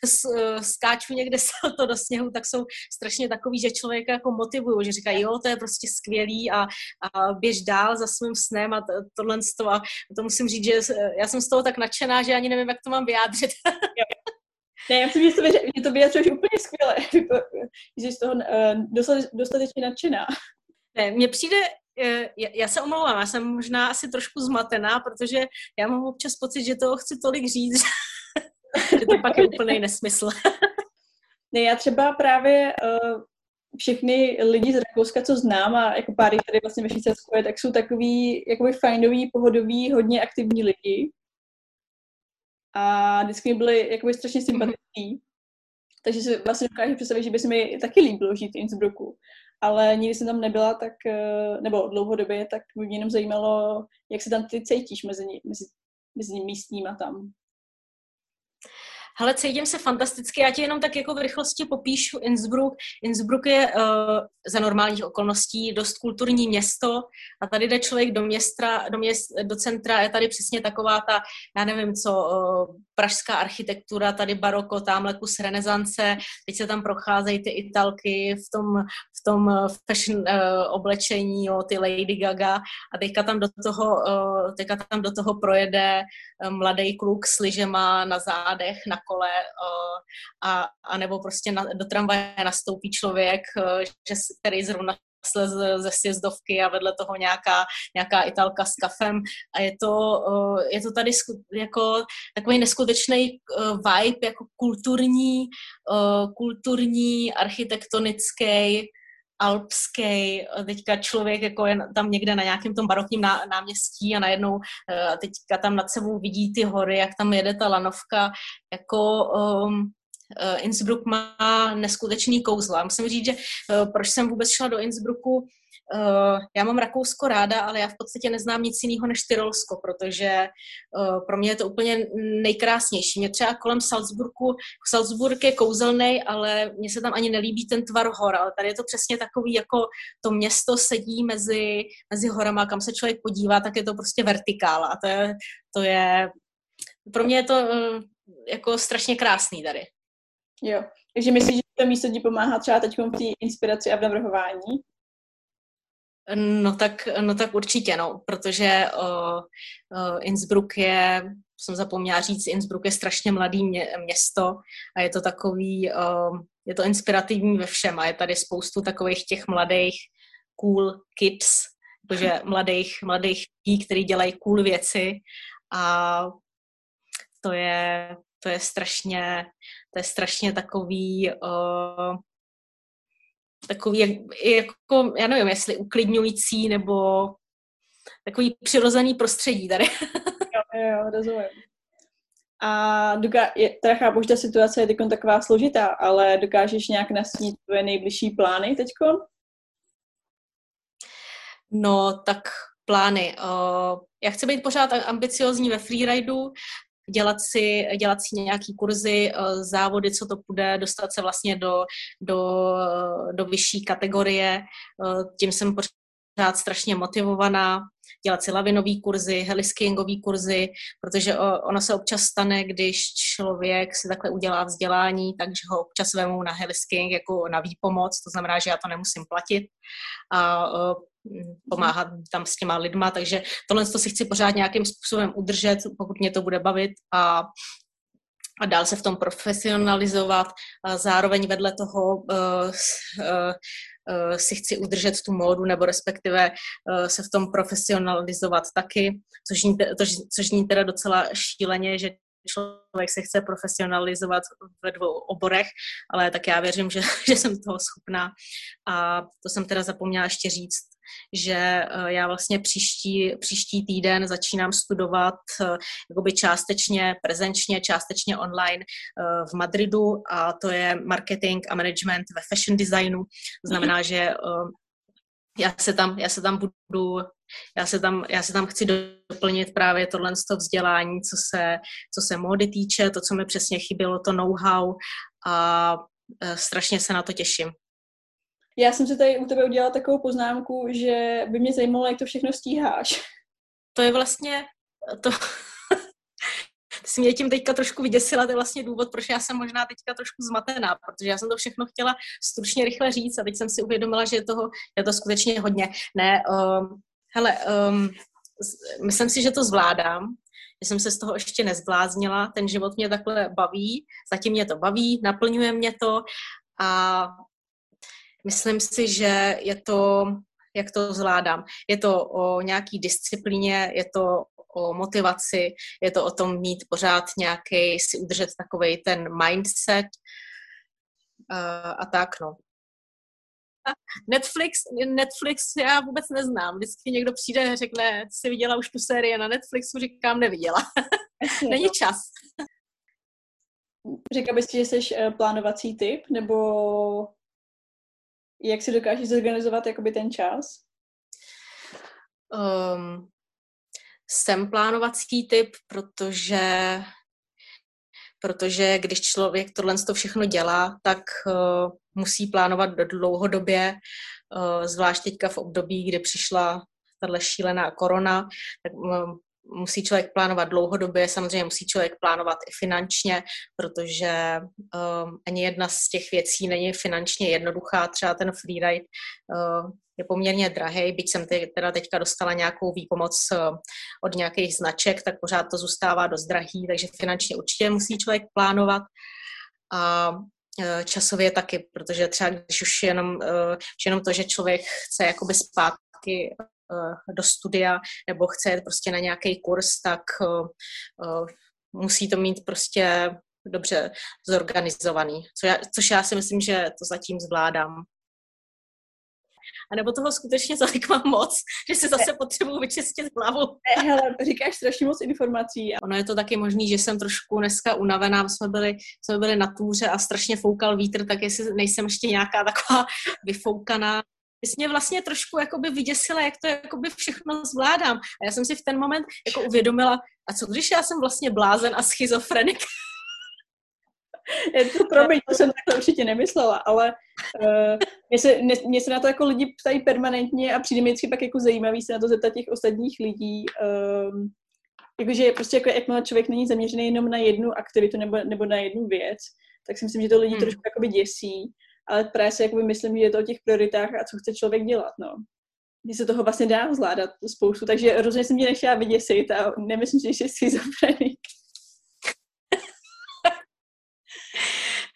[laughs] skáču někde to do sněhu, tak jsou strašně takový, že člověka jako motivují, že říkají, jo, to je prostě skvělý a, a běž dál za svým snem a to, tohle a to musím říct, že já jsem z toho tak nadšená, že ani nevím, jak to mám vyjádřit. [laughs] Ne, já myslím, že to, že to vyjadřuješ úplně skvěle, [laughs] že jsi z toho uh, dostatečně nadšená. Ne, mně přijde, Eh, já se omlouvám, já jsem možná asi trošku zmatená, protože já mám občas pocit, že toho chci tolik říct, [laughs] že to pak je úplný nesmysl. ne, já třeba právě uh, všechny lidi z Rakouska, co znám a jako pár tady vlastně ve Švýcarsku je, tak jsou takový jakoby fajnoví, pohodoví, hodně aktivní lidi. A vždycky mi byli jakoby strašně mhm. sympatický. Mm-hmm. Takže si vlastně dokážu představit, že by se mi taky líbilo žít v Innsbrucku ale nikdy jsem tam nebyla, tak, eh, nebo dlouhodobě, tak mě jenom zajímalo, jak se tam ty cítíš mezi, mezi, mezi místníma tam. Hele, cítím se fantasticky, já ti jenom tak jako v rychlosti popíšu Innsbruck. Innsbruck je uh, za normálních okolností dost kulturní město a tady jde člověk do města, do, měst, do centra, je tady přesně taková ta, já nevím co, uh, pražská architektura, tady baroko, tamhle kus renesance, teď se tam procházejí ty italky v tom, tom fashion uh, oblečení, jo, ty Lady Gaga. A teďka tam do toho, uh, teďka tam do toho projede uh, mladý kluk s lyžema na zádech, na kole a, a nebo prostě na, do tramvaje nastoupí člověk, že, který zrovna ze sjezdovky a vedle toho nějaká, nějaká italka s kafem. A je to, je to tady jako takový neskutečný vibe, jako kulturní, kulturní, architektonický, alpský, teďka člověk jako je tam někde na nějakém tom barokním náměstí a najednou eh, teďka tam nad sebou vidí ty hory, jak tam jede ta lanovka, jako um, Innsbruck má neskutečný kouzla. Musím říct, že proč jsem vůbec šla do Innsbrucku, Uh, já mám Rakousko ráda, ale já v podstatě neznám nic jiného než Tyrolsko, protože uh, pro mě je to úplně nejkrásnější. Mě třeba kolem Salzburgu, Salzburg je kouzelný, ale mně se tam ani nelíbí ten tvar hor, ale tady je to přesně takový, jako to město sedí mezi, mezi horama, kam se člověk podívá, tak je to prostě vertikála a to je, to je pro mě je to uh, jako strašně krásný tady. Jo, takže myslíš, že to místo ti pomáhá třeba teď v té inspiraci a v navrhování? No tak, no tak určitě, no, protože uh, uh, Innsbruck je, jsem zapomněla říct, Innsbruck je strašně mladý mě, město a je to takový, uh, je to inspirativní ve všem a je tady spoustu takových těch mladých cool kids, protože [laughs] mladých, mladých lidí, kteří dělají cool věci a to je, to je strašně, to je strašně takový, uh, takový jako, já nevím, jestli uklidňující nebo takový přirozený prostředí tady. [laughs] jo, jo, rozumím. A doká- je, teda chápu, že ta situace je teď taková složitá, ale dokážeš nějak nastínit tvoje nejbližší plány teď? No, tak plány. Uh, já chci být pořád ambiciozní ve freeridu, dělat si, dělat si nějaký kurzy, eh, závody, co to půjde, dostat se vlastně do, do, do vyšší kategorie. Eh, tím jsem pořád strašně motivovaná, dělat si lavinový kurzy, heliskiingový kurzy, protože ono se občas stane, když člověk si takhle udělá vzdělání, takže ho občas vemou na heliskiing jako na výpomoc, to znamená, že já to nemusím platit a eh, pomáhat tam s těma lidma, takže tohle to si chci pořád nějakým způsobem udržet, pokud mě to bude bavit a a dál se v tom profesionalizovat. A zároveň vedle toho uh, uh, uh, si chci udržet tu módu, nebo respektive se v tom profesionalizovat taky, což zní, to, což zní teda docela šíleně, že člověk se chce profesionalizovat ve dvou oborech, ale tak já věřím, že, [laughs] že jsem toho schopná. A to jsem teda zapomněla ještě říct, že eh, já vlastně příští, příští týden začínám studovat eh, jakoby částečně prezenčně, částečně online eh, v Madridu a to je marketing a management ve fashion designu. To znamená, že já se tam, já se tam budu, já se tam, já se tam chci doplnit právě tohle vzdělání, co se, co se módy týče, to, co mi přesně chybělo, to know-how a strašně se na to těším. Já jsem si tady u tebe udělala takovou poznámku, že by mě zajímalo, jak to všechno stíháš. To je vlastně, to, ty jsi mě tím teďka trošku vyděsila, to je vlastně důvod, proč já jsem možná teďka trošku zmatená, protože já jsem to všechno chtěla stručně rychle říct a teď jsem si uvědomila, že je toho, je to skutečně hodně. Ne, um, hele, um, myslím si, že to zvládám, že jsem se z toho ještě nezbláznila, ten život mě takhle baví, zatím mě to baví, naplňuje mě to a Myslím si, že je to, jak to zvládám. Je to o nějaký disciplíně, je to o motivaci, je to o tom mít pořád nějaký, si udržet takový ten mindset a, a tak, no. Netflix, Netflix já vůbec neznám. Vždycky někdo přijde a řekne, jsi viděla už tu sérii na Netflixu, říkám, neviděla. [laughs] Není čas. Řekla bys, že jsi eh, plánovací typ, nebo jak si dokážeš zorganizovat jakoby ten čas? Um, jsem plánovací typ, protože protože když člověk tohle to všechno dělá, tak uh, musí plánovat do dlouhodobě, uh, zvlášť teďka v období, kdy přišla tahle šílená korona, tak um, musí člověk plánovat dlouhodobě, samozřejmě musí člověk plánovat i finančně, protože um, ani jedna z těch věcí není finančně jednoduchá. Třeba ten freeride uh, je poměrně drahý, byť jsem teda teďka dostala nějakou výpomoc uh, od nějakých značek, tak pořád to zůstává dost drahý, takže finančně určitě musí člověk plánovat. A uh, časově taky, protože třeba když už jenom, uh, jenom to, že člověk chce jakoby zpátky do studia nebo chce jít prostě na nějaký kurz, tak eh, eh, musí to mít prostě dobře zorganizovaný, co já, což já si myslím, že to zatím zvládám. A nebo toho skutečně tolik mám moc, že si zase potřebuji vyčistit hlavu. Hele, říkáš strašně moc informací. Ono je to taky možný, že jsem trošku dneska unavená, jsme byli, jsme byli na túře a strašně foukal vítr, tak jestli nejsem ještě nějaká taková vyfoukaná, jsi mě vlastně trošku jakoby vyděsila, jak to jakoby všechno zvládám. A já jsem si v ten moment jako uvědomila, a co když já jsem vlastně blázen a schizofrenik? [laughs] Je to promiň, to jsem takhle určitě nemyslela, ale uh, mě, se, mě, mě se na to jako lidi ptají permanentně a přijde mi vždycky pak jako zajímavý se na to zeptat těch ostatních lidí. Um, jakože prostě jako jakmile člověk není zaměřený jenom na jednu aktivitu nebo, nebo na jednu věc, tak si myslím, že to lidi hmm. trošku jakoby děsí ale právě si jakoby myslím, že je to o těch prioritách a co chce člověk dělat, no. Že se toho vlastně dá zvládat spoustu, takže rozhodně jsem tě nechtěla vyděsit a nemyslím že jsi schizofrenik. [laughs]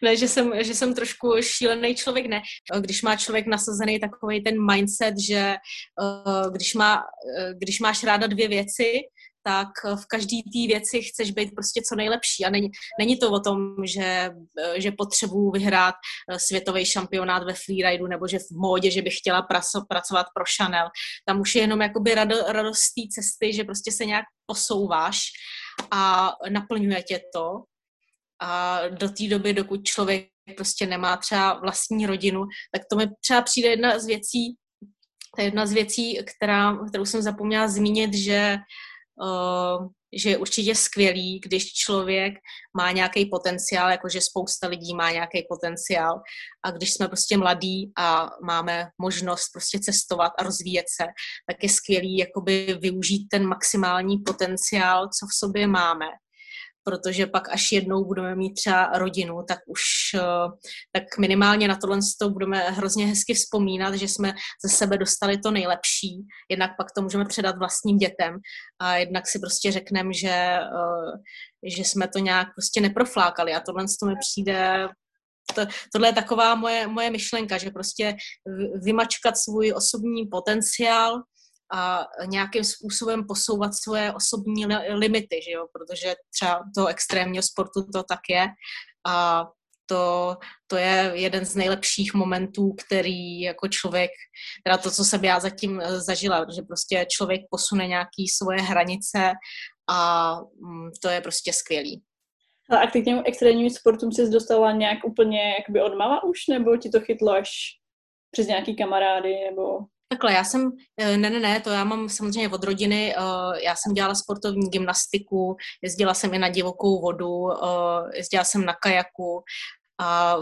ne, že jsem, že jsem trošku šílený člověk, ne. Když má člověk nasazený takový ten mindset, že uh, když, má, uh, když máš ráda dvě věci, tak v každé té věci chceš být prostě co nejlepší. A není, není to o tom, že, že potřebuji vyhrát eh, světový šampionát ve freeridu nebo že v módě, že bych chtěla praso, pracovat pro Chanel. Tam už je jenom jakoby rado, radost té cesty, že prostě se nějak posouváš a naplňuje tě to. A do té doby, dokud člověk prostě nemá třeba vlastní rodinu, tak to mi třeba přijde jedna z věcí, to je jedna z věcí, která, kterou jsem zapomněla zmínit, že že je určitě skvělý, když člověk má nějaký potenciál, jakože spousta lidí má nějaký potenciál. A když jsme prostě mladí a máme možnost prostě cestovat a rozvíjet se, tak je skvělý jakoby využít ten maximální potenciál, co v sobě máme protože pak až jednou budeme mít třeba rodinu, tak už eh, tak minimálně na tohle to budeme hrozně hezky vzpomínat, že jsme ze sebe dostali to nejlepší, jednak pak to můžeme předat vlastním dětem a jednak si prostě řekneme, že, eh, že jsme to nějak prostě neproflákali. A tohle to mi přijde to, tohle je taková moje, moje myšlenka, že prostě vymačkat svůj osobní potenciál, a nějakým způsobem posouvat svoje osobní limity, že jo? protože třeba toho extrémního sportu to tak je a to, to je jeden z nejlepších momentů, který jako člověk, teda to, co jsem já zatím eh, zažila, že prostě člověk posune nějaký svoje hranice a mm, to je prostě skvělý. A k těm extrémním sportům jsi dostala nějak úplně jakoby odmala už, nebo ti to chytlo až přes nějaký kamarády, nebo... Takhle, já jsem, eh, ne, ne, ne, to já mám samozřejmě od rodiny, eh, já jsem dělala sportovní gymnastiku, jezdila jsem i na divokou vodu, eh, jezdila jsem na kajaku a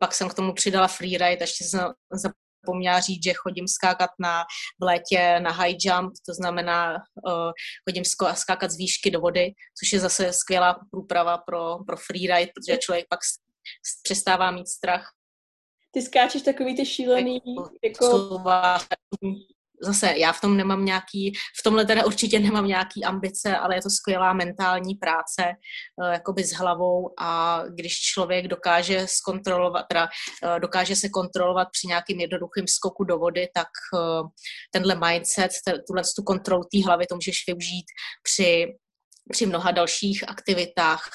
pak jsem k tomu přidala freeride, ještě jsem zapomněla říct, že chodím skákat na, v létě na high jump, to znamená chodím skákat z výšky do vody, což je zase skvělá průprava pro, pro freeride, protože člověk pak přestává mít strach. Ty skáčeš takový ty šílený, jako... Zase, já v tom nemám nějaký, v tomhle teda určitě nemám nějaký ambice, ale je to skvělá mentální práce, uh, jakoby s hlavou a když člověk dokáže zkontrolovat, teda uh, dokáže se kontrolovat při nějakým jednoduchým skoku do vody, tak uh, tenhle mindset, tuhle tu kontrolu té hlavy, to můžeš využít při při mnoha dalších aktivitách,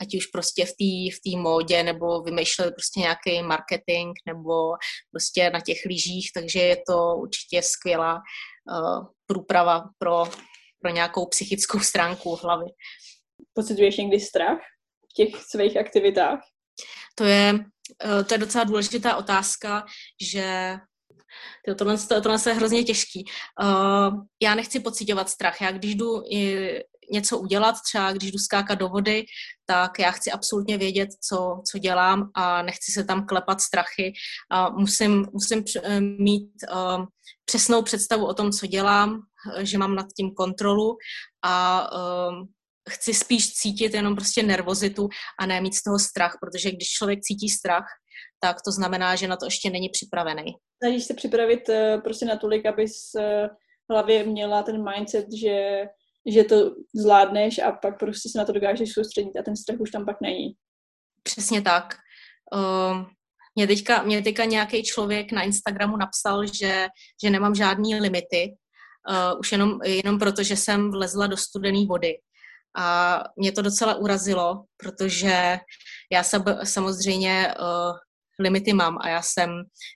ať už prostě v té v tý módě, nebo vymýšleli prostě nějaký marketing, nebo prostě na těch lyžích, takže je to určitě skvělá uh, průprava pro, pro nějakou psychickou stránku hlavy. Pocituješ někdy strach v těch svých aktivitách? To je, uh, to je docela důležitá otázka, že to, tohle, tohle je hrozně těžký. Uh, já nechci pocitovat strach. Já když jdu, něco udělat, třeba když jdu skákat do vody, tak já chci absolutně vědět, co, co dělám a nechci se tam klepat strachy a musím, musím mít uh, přesnou představu o tom, co dělám, že mám nad tím kontrolu a uh, chci spíš cítit jenom prostě nervozitu a ne mít z toho strach, protože když člověk cítí strach, tak to znamená, že na to ještě není připravený. Snažíš se připravit prostě natolik, abys hlavě měla ten mindset, že že to zvládneš a pak prostě se na to dokážeš soustředit a ten strach už tam pak není. Přesně tak. Uh, mě teďka, mě teďka nějaký člověk na Instagramu napsal, že, že nemám žádný limity, uh, už jenom, jenom proto, že jsem vlezla do studené vody. A mě to docela urazilo, protože já sab, samozřejmě uh, limity mám a já jsem,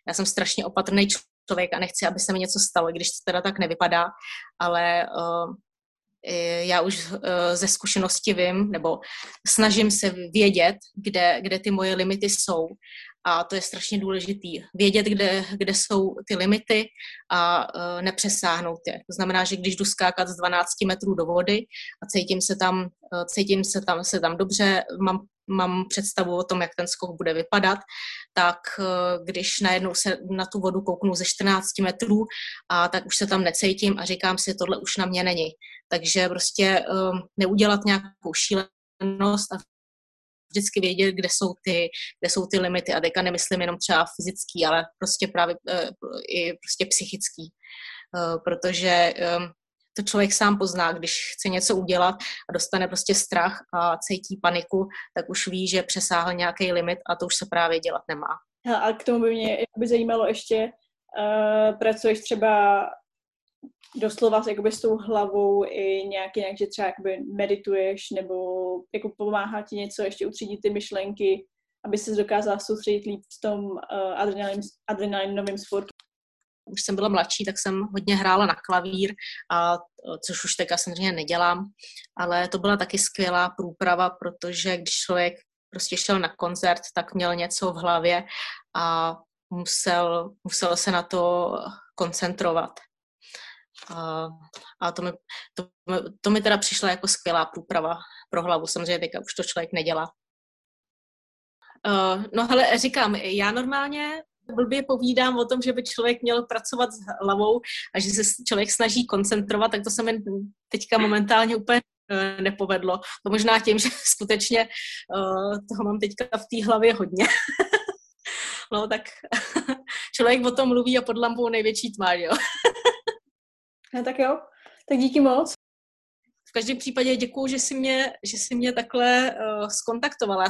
já jsem strašně opatrný člověk a nechci, aby se mi něco stalo, když to teda tak nevypadá, ale uh, já už eh, ze zkušenosti vím, nebo snažím se vědět, kde, kde ty moje limity jsou. A to je strašně důležitý. Vědět, kde, kde jsou ty limity a uh, nepřesáhnout je. To znamená, že když jdu skákat z 12 metrů do vody a cítím se tam, uh, cítím se tam, se tam dobře, mám, mám představu o tom, jak ten skok bude vypadat, tak uh, když najednou se na tu vodu kouknu ze 14 metrů a tak už se tam necítím a říkám si, tohle už na mě není. Takže prostě um, neudělat nějakou šílenost a vždycky vědět, kde jsou ty, kde jsou ty limity. A teďka nemyslím jenom třeba fyzický, ale prostě právě uh, i prostě psychický. Uh, protože um, to člověk sám pozná, když chce něco udělat a dostane prostě strach a cítí paniku, tak už ví, že přesáhl nějaký limit a to už se právě dělat nemá. A k tomu by mě by zajímalo ještě, uh, pracuješ třeba doslova jakoby s tou hlavou i nějak jinak, že třeba jakoby medituješ nebo jako pomáhá ti něco ještě utřídit ty myšlenky, aby se dokázala soustředit líp v tom uh, adrenalin, adrenalinovém sportu. Už jsem byla mladší, tak jsem hodně hrála na klavír, a, což už teďka samozřejmě nedělám, ale to byla taky skvělá průprava, protože když člověk prostě šel na koncert, tak měl něco v hlavě a musel, musel se na to koncentrovat. A, a to, mi, to, to mi teda přišla jako skvělá průprava pro hlavu. Samozřejmě teďka už to člověk nedělá. Uh, no hele, říkám, já normálně blbě povídám o tom, že by člověk měl pracovat s hlavou a že se člověk snaží koncentrovat, tak to se mi teďka momentálně úplně uh, nepovedlo. To možná tím, [laughs] že skutečně uh, toho mám teďka v té hlavě hodně. [laughs] no tak [laughs] člověk o tom mluví a pod lampou největší tma, jo. No, tak jo, tak díky moc. V každém případě děkuji, že jsi mě, že jsi mě takhle uh, skontaktovala.